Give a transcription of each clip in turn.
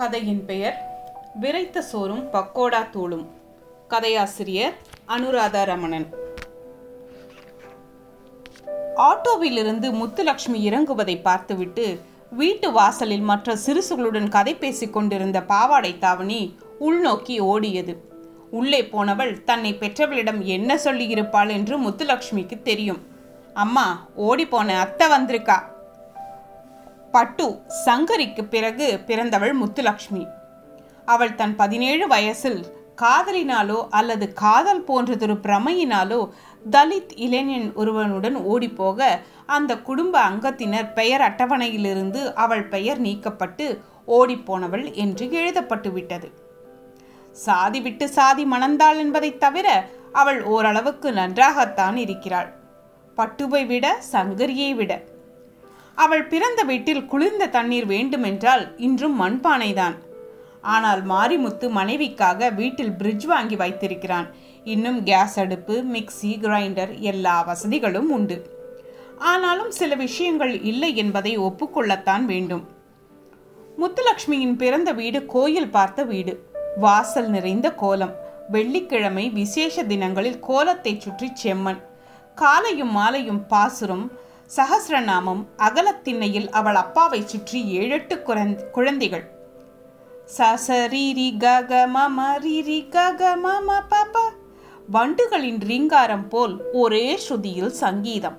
கதையின் பெயர் விரைத்த சோறும் பக்கோடா தூளும். கதையாசிரியர் அனுராதா ரமணன். ஆட்டோவிலிருந்து முத்துலட்சுமி இறங்குவதை பார்த்துவிட்டு வீட்டு வாசலில் மற்ற சிறுசுகளுடன் கதை பேசிக் கொண்டிருந்த பாவாடை தாவணி உள்நோக்கி ஓடியது. உள்ளே போனவள் தன்னை பெற்றவளிடம் என்ன சொல்லியிருப்பாள்? என்று முத்துலட்சுமிக்கு தெரியும். அம்மா ஓடி போன அத்தை வந்திருக்கா? பட்டு சங்கரிக்கு பிறகு பிறந்தவள் முத்துலக்ஷ்மி. அவள் தன் பதினேழு வயசில் காதலினாலோ அல்லது காதல் போன்றதொரு பிரமையினாலோ தலித் இளைஞன் ஒருவனுடன் ஓடிப்போக அந்த குடும்ப அங்கத்தினர் பெயர் அட்டவணையிலிருந்து அவள் பெயர் நீக்கப்பட்டு ஓடிப்போனவள் என்று எழுதப்பட்டு விட்டது. சாதி விட்டு சாதி மணந்தாள் என்பதைத் தவிர அவள் ஓரளவுக்கு நன்றாகத்தான் இருக்கிறாள். பட்டுவை விட சங்கரியை விட அவள் பிறந்த வீட்டில் குளிர்ந்த தண்ணீர் வேண்டுமென்றால் இன்றும் மண்பானைதான். ஆனால் மாரிமுத்து மனைவிக்காக வீட்டில் பிரிட்ஜ் வாங்கி வைத்திருக்கிறான். இன்னும் கேஸ் அடுப்பு மிக்சி கிரைண்டர் எல்லா வசதிகளும் உண்டு. ஆனாலும் சில விஷயங்கள் இல்லை என்பதை ஒப்புக்கொள்ளத்தான் வேண்டும். முத்துலட்சுமியின் பிறந்த வீடு கோயில் பார்த்த வீடு. வாசல் நிறைந்த கோலம். வெள்ளிக்கிழமை விசேஷ தினங்களில் கோலத்தை சுற்றி செம்மன் காலையும் மாலையும் பாசுரம். சகசிரநாமம் அகலத்திண்ணையில் அவள் அப்பாவை சுற்றி ஏழெட்டு குழந்தைகள். சசரீரி கக மம ரீரி கக மம பாப்பா வண்டுகளின் ரீங்காரம் போல் ஒரே ஸ்ருதியில் சங்கீதம்.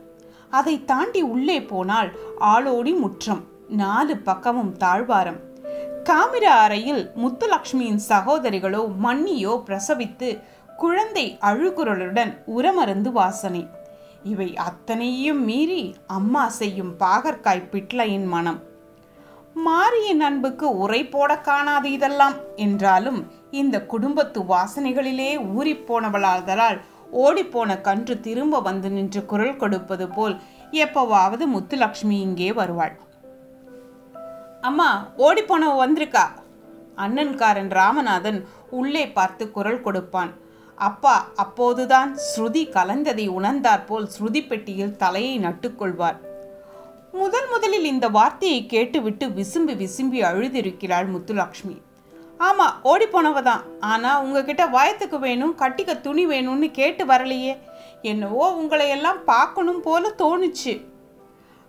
அதை தாண்டி உள்ளே போனால் ஆளோடி முற்றம் நாலு பக்கமும் தாழ்வாரம். காமிர அறையில் முத்துலக்ஷ்மியின் சகோதரிகளோ மன்னியோ பிரசவித்து குழந்தை அழுகுரலுடன் உரமருந்து வாசனை. இவை அத்தனையும் மீறி அம்மா செய்யும் பாகற்காய் பிட்லையின் மனம். மாரியின் அன்புக்கு உரை போட காணாது இதெல்லாம் என்றாலும் இந்த குடும்பத்து வாசனைகளிலே ஊறிப்போனவளாதலால் ஓடிப்போன கன்று திரும்ப வந்து நின்று குரல் கொடுப்பது போல் எப்பவாவது முத்துலக்ஷ்மி இங்கே வருவாள். அம்மா ஓடிப்போனவ வந்திருக்கா? அண்ணன்காரன் ராமநாதன் உள்ளே பார்த்து குரல் கொடுப்பான். அப்பா அப்போதுதான் ஸ்ருதி கலந்ததை உணர்ந்தாற்போல் ஸ்ருதி பெட்டியில் தலையை நட்டுக்கொள்வார். முதன் முதலில் இந்த வார்த்தையை கேட்டுவிட்டு விசும்பி விசும்பி அழுதிருக்கிறாள் முத்துலக்ஷ்மி. ஆமாம் ஓடி போனவ தான் ஆனால் உங்ககிட்ட வயத்துக்கு வேணும் கட்டிக்க துணி வேணும்னு கேட்டு வரலையே. என்னவோ உங்களையெல்லாம் பார்க்கணும் போல தோணுச்சு.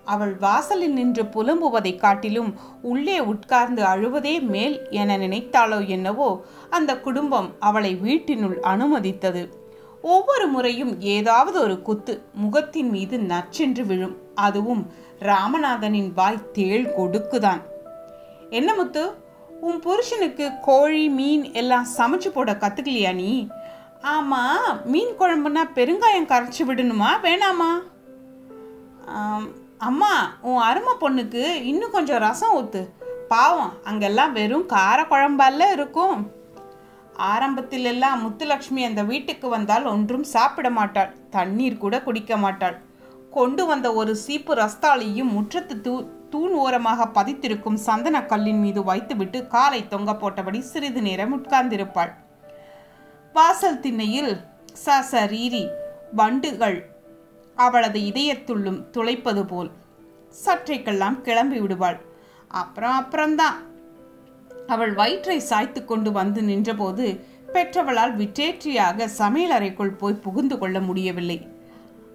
அவள் வாசலில் நின்று புலம்புவதைக் காட்டிலும் உள்ளே உட்கார்ந்து அழுவதே மேல் என நினைத்தாளோ என்னவோ அந்த குடும்பம் அவளை வீட்டினுள் அனுமதித்தது. ஒவ்வொரு முறையும் ஏதாவது ஒரு குத்து முகத்தின் மீது நச்சென்று விழும். அதுவும் ராமநாதனின் வாய் தேள் கொடுக்குதான். என்ன முத்து உன் புருஷனுக்கு கோழி மீன் எல்லாம் சமைச்சு போட கத்துக்கலையா நீ? ஆமாம் மீன் குழம்புனா பெருங்காயம் கரைச்சி விடணுமா? வேணாமா? அம்மா உன் அருமை பொண்ணுக்கு இன்னும் கொஞ்சம் ரசம் ஊத்து. பாவம் அங்கெல்லாம் வெறும் கார குழம்பால இருக்கும். ஆரம்பத்தில் எல்லாம் அந்த வீட்டுக்கு வந்தால் ஒன்றும் சாப்பிட மாட்டாள். தண்ணீர் கூட குடிக்க மாட்டாள். கொண்டு வந்த ஒரு சீப்பு ரஸ்தாளியும் முற்றத்து தூ தூண் ஓரமாக பதித்திருக்கும் சந்தன கல்லின் மீது வைத்துவிட்டு காலை தொங்க போட்டபடி சிறிது நேரம் உட்கார்ந்திருப்பாள். வாசல் திண்ணையில் சசரீரி வண்டுகள் அவளது இதயத்துள்ளும் துளைப்பது போல் சற்றைக்கெல்லாம் கிளம்பி விடுவாள். அப்புறம் அப்புறம்தான். அவள் வயிற்றை சாய்த்து கொண்டு வந்து நின்றபோது பெற்றவளால் விற்றேற்றியாக சமையலறைக்குள் போய் புகுந்து கொள்ள முடியவில்லை.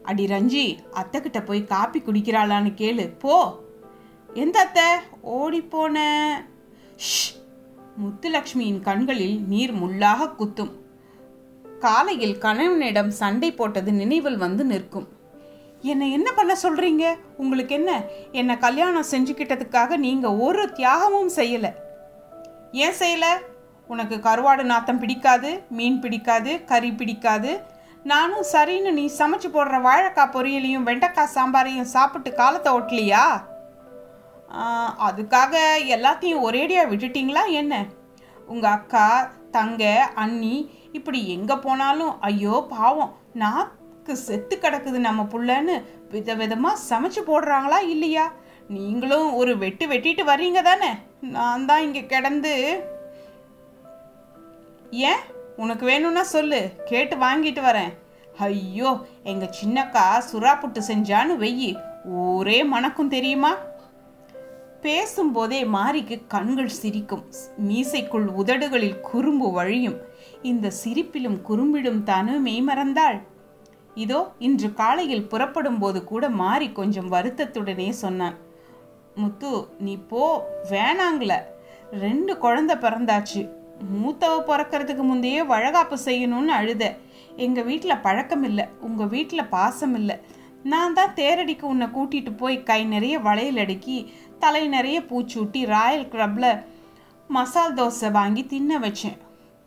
அடி ரஞ்சி அத்தைக்கிட்ட போய் காப்பி குடிக்கிறாளான்னு கேளு போ. எந்த அத்தை? ஓடி போன. முத்துலக்ஷ்மியின் கண்களில் நீர் முள்ளாக குத்தும். காலையில் கணவனிடம் சண்டை போட்டது நினைவில் வந்து நிற்கும். என்னை என்ன பண்ண சொல்கிறீங்க உங்களுக்கு என்ன? என்னை கல்யாணம் செஞ்சுக்கிட்டதுக்காக நீங்கள் ஒரு தியாகமும் செய்யலை. ஏன் செய்யலை? உனக்கு கருவாடு நாத்தம் பிடிக்காது மீன் பிடிக்காது கறி பிடிக்காது. நானும் சரின்னு நீ சமைச்சு போடுற வாழைக்காய் பொரியலையும் வெண்டைக்காய் சாம்பாரையும் சாப்பிட்டு காலத்தை ஓட்டலையா? அதுக்காக எல்லாத்தையும் ஒரேடியாக விட்டுட்டிங்களா என்ன? உங்கள் அக்கா தங்க அண்ணி இப்படி எங்கே போனாலும் ஐயோ பாவம். நான் நாக்கு செத்து கிடக்குது நம்ம புள்ளன்னு வித விதமாக சமைச்சு போடுறாங்களா இல்லையா? நீங்களும் ஒரு வெட்டு வெட்டிட்டு வர்றீங்க தானே? நான் தான் இங்கே கிடந்து. ஏன்? உனக்கு வேணும்னா சொல்லு. கேட்டு வாங்கிட்டு வரேன். ஐயோ எங்கள் சின்னக்கா சுறா புட்டு செஞ்சான்னு வெயி. ஒரே மணக்கும் தெரியுமா? பேசும்போதே மாரிக்கு கண்கள் சிரிக்கும். மீசைக்குள் உதடுகளில் குறும்பு வழியும். இந்த சிரிப்பிலும் குறும்பிடும் தானு மெய்மறந்தாள் இதோ இன்று காலையில் புறப்படும் போது கூட மாறி கொஞ்சம் வருத்தத்துடனே சொன்னான். முத்து நீ போ வேணாங்கள. ரெண்டு குழந்தை பிறந்தாச்சு. மூத்தவ பிறக்கிறதுக்கு முந்தையே வழகாப்பு செய்யணும்னு அழுத. எங்கள் வீட்டில் பழக்கம் இல்லை. உங்கள் வீட்டில் பாசம் இல்லை. நான் தான் தேரடிக்கு உன்னை கூட்டிகிட்டு போய் கை நிறைய வளையல் அடுக்கி தலை நிறைய பூச்சூட்டி ராயல் கிளப்பில் மசால் தோசை வாங்கி தின்ன வச்சேன்.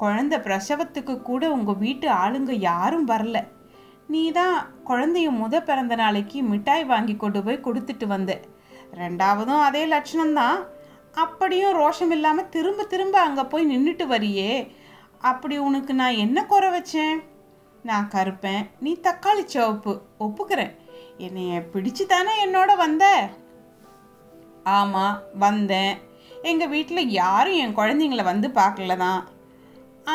குழந்தை பிரசவத்துக்கு கூட உங்கள் வீட்டு ஆளுங்க யாரும் வரல. நீ தான் குழந்தைய முத பிறந்த நாளைக்கு மிட்டாய் வாங்கி கொண்டு போய் கொடுத்துட்டு வந்த. ரெண்டாவதும் அதே லட்சணம்தான். அப்படியும் ரோஷம் இல்லாமல் திரும்ப திரும்ப அங்கே போய் நின்றுட்டு வரியே. அப்படி உனக்கு நான் என்ன குறை வச்சேன்? நான் கருப்பேன். நீ தக்காளி சிவப்பு. ஒப்புக்கிறேன். என்னைய பிடிச்சு தானே என்னோட வந்த? ஆமாம் வந்தேன். எங்கள் வீட்டில் யாரும் என் குழந்தைங்கள வந்து பார்க்கல தான்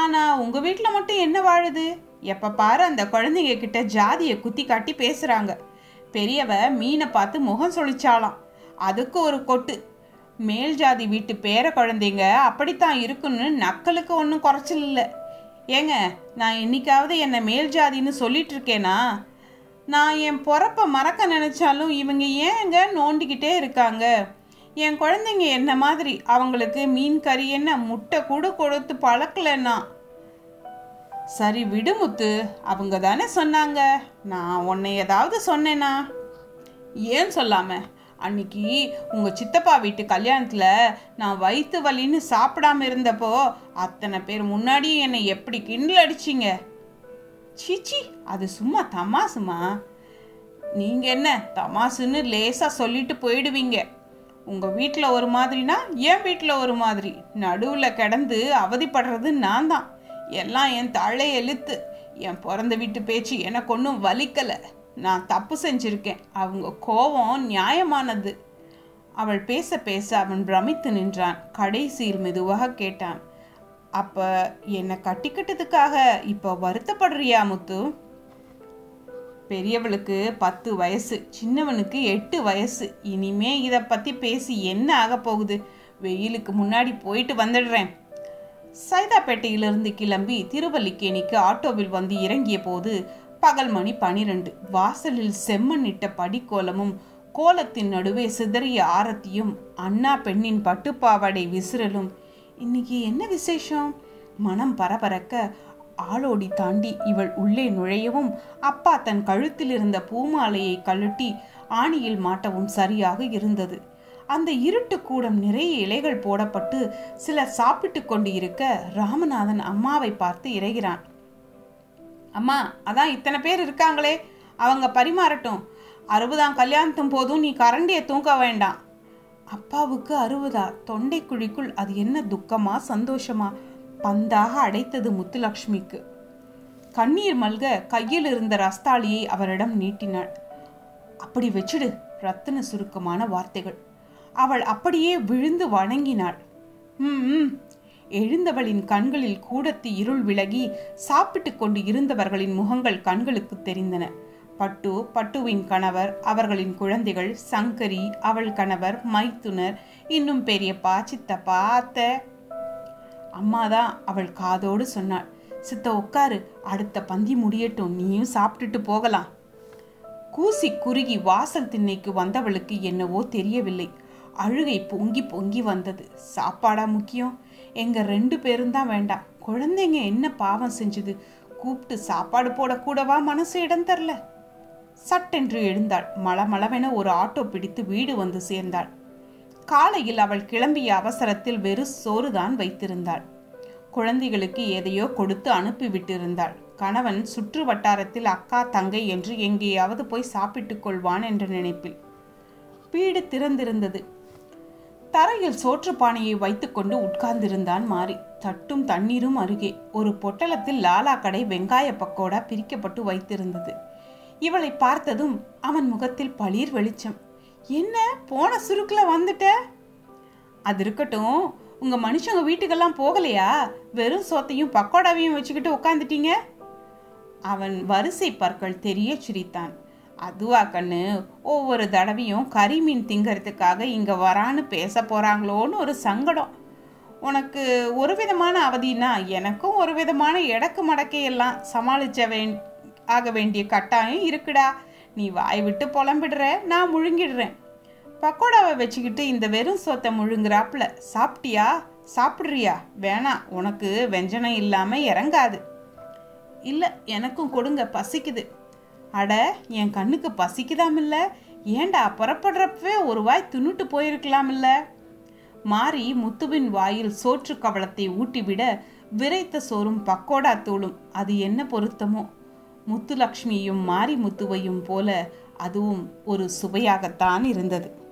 ஆனால் உங்கள் வீட்டில் மட்டும் என்ன வாழுது? எப்போ பாரு அந்த குழந்தைங்க கிட்ட ஜாதியை குத்தி காட்டி பேசுகிறாங்க பெரியவ மீனை பார்த்து முகம் சொலிச்சாலாம் அதுக்கு ஒரு கொட்டு. மேல் ஜாதி வீட்டு பேர குழந்தைங்க அப்படித்தான் இருக்குன்னு நக்கலுக்கு ஒன்றும் குறைச்சல் இல்லை. ஏங்க நான் என்னைக்காவது என்னை மேல் ஜாதின்னு சொல்லிட்டு இருக்கேனா? நான் என் பிறப்பை மறக்க நினச்சாலும் இவங்க ஏங்க நோண்டிக்கிட்டே இருக்காங்க? என் குழந்தைங்க என்ன மாதிரி? அவங்களுக்கு மீன் கறி என்ன முட்டை கூட கொடுத்து பழக்கலன்னா? சரி விடுமுத்து அவங்க தானே சொன்னாங்க. நான் உன்னை ஏதாவது சொன்னேனா? ஏன் சொல்லாம? அன்னைக்கு உங்க சித்தப்பா வீட்டு கல்யாணத்துல நான் வயிற்று வலின்னு சாப்பிடாம இருந்தப்போ அத்தனை பேர் முன்னாடி என்னை எப்படி கிண்டல் அடிச்சிங்க? சீச்சி அது சும்மா தமாசுமா? நீங்க என்ன தமாசுன்னு லேசா சொல்லிட்டு போயிடுவீங்க. உங்க வீட்டில் ஒரு மாதிரினா என் வீட்டில் ஒரு மாதிரி. நடுவில் கிடந்து அவதிப்படுறது நான் தான் எல்லாம் என் தழை எழுத்து. என் பிறந்த வீட்டு பேச்சு எனக்கு ஒன்றும் வலிக்கலை. நான் தப்பு செஞ்சிருக்கேன். அவங்க கோபம் நியாயமானது. அவள் பேச பேச அவன் பிரமித்து நின்றான். கடைசியில் மெதுவாக கேட்டான். அப்போ என்னை கட்டிக்கிட்டதுக்காக இப்போ வருத்தப்படுறியா முத்து? பெரியவளுக்கு பத்து வயசு சின்னவனுக்கு எட்டு வயசு. இனிமே இதை பற்றி பேசி என்ன ஆக போகுது? வெயிலுக்கு முன்னாடி போயிட்டு வந்துடுறேன். சைதாப்பேட்டையிலிருந்து கிளம்பி திருவல்லிக்கேணிக்கு ஆட்டோவில் வந்து இறங்கிய போது பகல் மணி பனிரெண்டு. வாசலில் செம்மண்ணிட்ட படிக்கோலமும் கோலத்தின் நடுவே சிதறிய ஆரத்தியும் அண்ணா பெண்ணின் பட்டுப்பாவாடை விசிறலும். இன்னைக்கு என்ன விசேஷம்? மனம் பரபரக்க ஆளோடி தாண்டி இவள் உள்ளே நுழையவும் அப்பா தன் கழுத்தில் இருந்த பூமாலையை கழட்டி ஆணியில் மாட்டவும் சரியாக இருந்தது. அந்த இருட்டு கூடம் நிறைய இலைகள் போடப்பட்டு சிலர் சாப்பிட்டு கொண்டு இருக்க ராமநாதன் அம்மாவை பார்த்து இறைகிறான். அம்மா அதான் இத்தனை பேர் இருக்காங்களே. அவங்க பரிமாறட்டும். அறுபதாம் கல்யாணத்தும் போதும் நீ கரண்டியை தூங்க வேண்டாம். அப்பாவுக்கு அறுபதா? தொண்டை குழிக்குள் அது என்ன துக்கமா சந்தோஷமா? பந்தாக அடைத்தது முத்துலக்ஷ்மிக்கு. கண்ணீர் மல்க கையில் இருந்த ரஸ்தாளியை அவரிடம் நீட்டினாள். அப்படி வச்சுடு ரத்தின சுருக்கமான வார்த்தைகள். அவள் அப்படியே விழுந்து வணங்கினாள். ம் எழுந்தவளின் கண்களில் கூடத்து இருள் விலகி சாப்பிட்டு கொண்டு இருந்தவர்களின் முகங்கள் கண்களுக்கு தெரிந்தன. பட்டு பட்டுவின் கணவர் அவர்களின் குழந்தைகள் சங்கரி அவள் கணவர் மைத்துனர் இன்னும் பெரியப்பா சித்தப்பா அத்தை. அம்மாதான் அவள் காதோடு சொன்னாள். சித்த உட்காரு. அடுத்த பந்தி முடியட்டும். நீயும் சாப்பிட்டுட்டு போகலாம். கூசி குறுகி வாசல் திண்ணைக்கு வந்தவளுக்கு என்னவோ தெரியவில்லை. அழுகை பொங்கி பொங்கி வந்தது. சாப்பாடா முக்கியம்? எங்கள் ரெண்டு பேரும் தான் வேண்டாம். குழந்தைங்க என்ன பாவம் செஞ்சது? கூப்பிட்டு சாப்பாடு போடக்கூடவா மனசு இடம் தரல. சட்டென்று எழுந்தாள். மளமளவென ஒரு ஆட்டோ பிடித்து வீடு வந்து சேர்ந்தாள். காலையில் அவள் கிளம்பிய அவசரத்தில் வெறும் சோறுதான் வைத்திருந்தாள். குழந்தைகளுக்கு எதையோ கொடுத்து அனுப்பிவிட்டிருந்தாள் கணவன் சுற்று வட்டாரத்தில் அக்கா தங்கை என்று எங்கேயாவது போய் சாப்பிட்டுக் கொள்வான் என்ற நினைப்பில். வீடு திறந்திருந்தது. தரையில் சோற்று பானையை வைத்துக்கொண்டு உட்கார்ந்திருந்தான் மாறி தட்டும் தண்ணீரும் அருகே ஒரு பொட்டலத்தில் லாலா கடை வெங்காய பக்கோடா பிரிக்கப்பட்டு வைத்திருந்தது. இவளை பார்த்ததும் அவன் முகத்தில் பளிர் வெளிச்சம். என்ன? போன சுருக்கில் வந்துட்ட? அது இருக்கட்டும். உங்கள் மனுஷங்க வீட்டுக்கெல்லாம் போகலையா? வெறும் சோத்தையும் பக்கோடாவையும் வச்சுக்கிட்டு உட்காந்துட்டீங்க அவன் வரிசை பற்கள் தெரிய சிரித்தான். அதுவா கண்ணு ஒவ்வொரு தடவையும் கரிமீன் திங்கிறதுக்காக இங்கே வரான்னு பேச போகிறாங்களோன்னு ஒரு சங்கடம். உனக்கு ஒரு விதமான அவதினா எனக்கும் ஒரு விதமான இடக்கு மடக்கையெல்லாம் சமாளிச்ச வேண் ஆக வேண்டிய கட்டாயம் இருக்குடா. நீ வாய் விட்டு புலம்பிடுற நான் முழுங்கிடுறேன். பக்கோடாவை வச்சுக்கிட்டு இந்த வெறும் சோத்தை முழுங்குறாப்புல. சாப்பிட்டியா? சாப்பிட்றியா? வேணாம் உனக்கு வெஞ்சனம் இல்லாமல் இறங்காது. இல்லை எனக்கும் கொடுங்க பசிக்குது. அட என் கண்ணுக்கு பசிக்குதாமில்ல? ஏண்டா புறப்படுறப்பவே ஒரு வாய் தின்னுட்டு போயிருக்கலாமில்ல? மாறி முத்துவின் வாயில் சோற்று கவளத்தை ஊட்டிவிட விரைத்த சோறும் பக்கோடா தூளும் அது என்ன பொருத்தமோ? முத்துலக்ஷ்மியும் மாரி முத்துவையும் போல அதுவும் ஒரு சுவையாகத்தான் இருந்தது.